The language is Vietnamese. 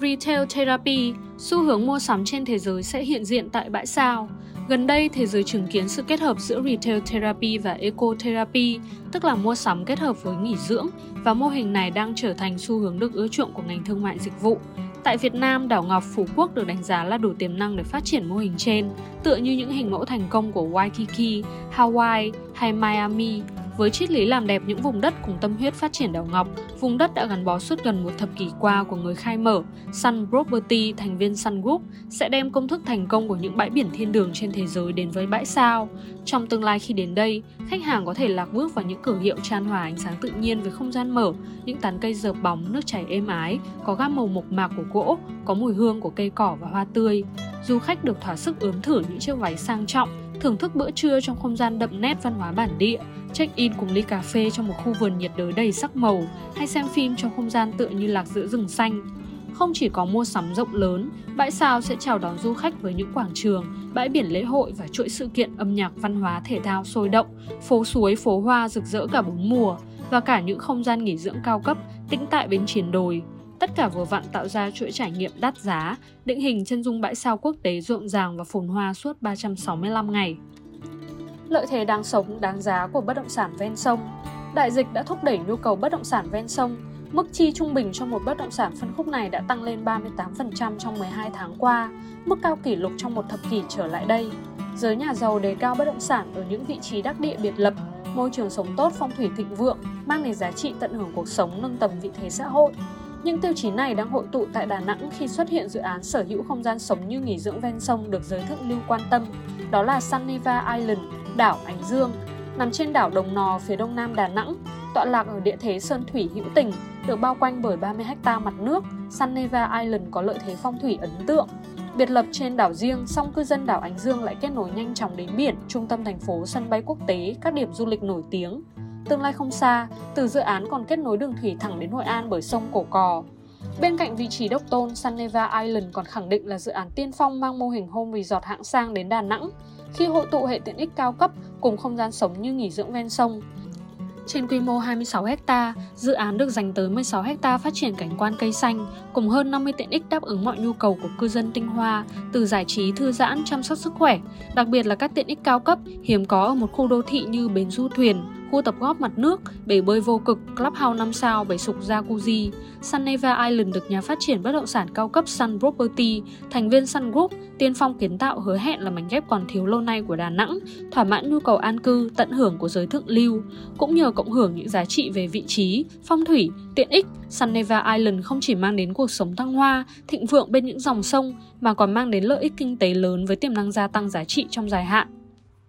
Retail Therapy, xu hướng mua sắm trên thế giới sẽ hiện diện tại bãi sao. Gần đây, thế giới chứng kiến sự kết hợp giữa Retail Therapy và Eco Therapy, tức là mua sắm kết hợp với nghỉ dưỡng, và mô hình này đang trở thành xu hướng được ưa chuộng của ngành thương mại dịch vụ. Tại Việt Nam, đảo Ngọc Phú Quốc được đánh giá là đủ tiềm năng để phát triển mô hình trên, tựa như những hình mẫu thành công của Waikiki, Hawaii hay Miami, với triết lý làm đẹp những vùng đất cùng tâm huyết phát triển đảo Ngọc, vùng đất đã gắn bó suốt gần một thập kỷ qua của người khai mở, Sun Property, thành viên Sun Group, sẽ đem công thức thành công của những bãi biển thiên đường trên thế giới đến với bãi sao. Trong tương lai khi đến đây, khách hàng có thể lạc bước vào những cửa hiệu tràn hòa ánh sáng tự nhiên với không gian mở, những tán cây dợp bóng, nước chảy êm ái, có gam màu mộc mạc của gỗ, có mùi hương của cây cỏ và hoa tươi. Du khách được thỏa sức ướm thử những chiếc váy sang trọng, thưởng thức bữa trưa trong không gian đậm nét văn hóa bản địa, check-in cùng ly cà phê trong một khu vườn nhiệt đới đầy sắc màu, hay xem phim trong không gian tựa như lạc giữa rừng xanh. Không chỉ có mua sắm rộng lớn, bãi sao sẽ chào đón du khách với những quảng trường, bãi biển lễ hội và chuỗi sự kiện âm nhạc văn hóa thể thao sôi động, phố suối, phố hoa rực rỡ cả bốn mùa, và cả những không gian nghỉ dưỡng cao cấp, tĩnh tại bên chiến đồi, Tất cả vừa vặn tạo ra chuỗi trải nghiệm đắt giá, định hình chân dung bãi sao quốc tế rộn ràng và phồn hoa suốt 365 ngày. Lợi thế đáng sống, đáng giá của bất động sản ven sông Đại dịch đã thúc đẩy nhu cầu bất động sản ven sông. Mức chi trung bình cho một bất động sản phân khúc này đã tăng lên 38% trong 12 tháng qua, mức cao kỷ lục trong một thập kỷ trở lại đây. Giới nhà giàu đề cao bất động sản ở những vị trí đắc địa biệt lập, môi trường sống tốt phong thủy thịnh vượng, mang đến giá trị tận hưởng cuộc sống nâng tầm vị thế xã hội. Những tiêu chí này đang hội tụ tại Đà Nẵng khi xuất hiện dự án sở hữu không gian sống như nghỉ dưỡng ven sông được giới thượng lưu quan tâm. Đó là Suniva Island, đảo Ánh Dương, nằm trên đảo Đồng Nò phía đông nam Đà Nẵng, tọa lạc ở địa thế sơn thủy hữu tình, được bao quanh bởi 30 ha mặt nước. Suniva Island có lợi thế phong thủy ấn tượng. Biệt lập trên đảo riêng, song cư dân đảo Ánh Dương lại kết nối nhanh chóng đến biển, trung tâm thành phố, sân bay quốc tế, các điểm du lịch nổi tiếng. Tương lai không xa, từ dự án còn kết nối đường thủy thẳng đến Hội An bởi sông Cổ Cò. Bên cạnh vị trí độc tôn, Suneva Island còn khẳng định là dự án tiên phong mang mô hình home resort hạng sang đến Đà Nẵng, khi hội tụ hệ tiện ích cao cấp cùng không gian sống như nghỉ dưỡng ven sông. Trên quy mô 26 ha, dự án được dành tới 16 ha phát triển cảnh quan cây xanh, cùng hơn 50 tiện ích đáp ứng mọi nhu cầu của cư dân tinh hoa, từ giải trí, thư giãn, chăm sóc sức khỏe, đặc biệt là các tiện ích cao cấp hiếm có ở một khu đô thị như bến du thuyền, khu tập góp mặt nước, bể bơi vô cực, clubhouse 5 sao, bể sục jacuzzi. Suneva Island được nhà phát triển bất động sản cao cấp Sun Property, thành viên Sun Group, tiên phong kiến tạo hứa hẹn là mảnh ghép còn thiếu lâu nay của Đà Nẵng, thỏa mãn nhu cầu an cư, tận hưởng của giới thượng lưu, cũng nhờ cộng hưởng những giá trị về vị trí, phong thủy, tiện ích, Suneva Island không chỉ mang đến cuộc sống thăng hoa, thịnh vượng bên những dòng sông mà còn mang đến lợi ích kinh tế lớn với tiềm năng gia tăng giá trị trong dài hạn.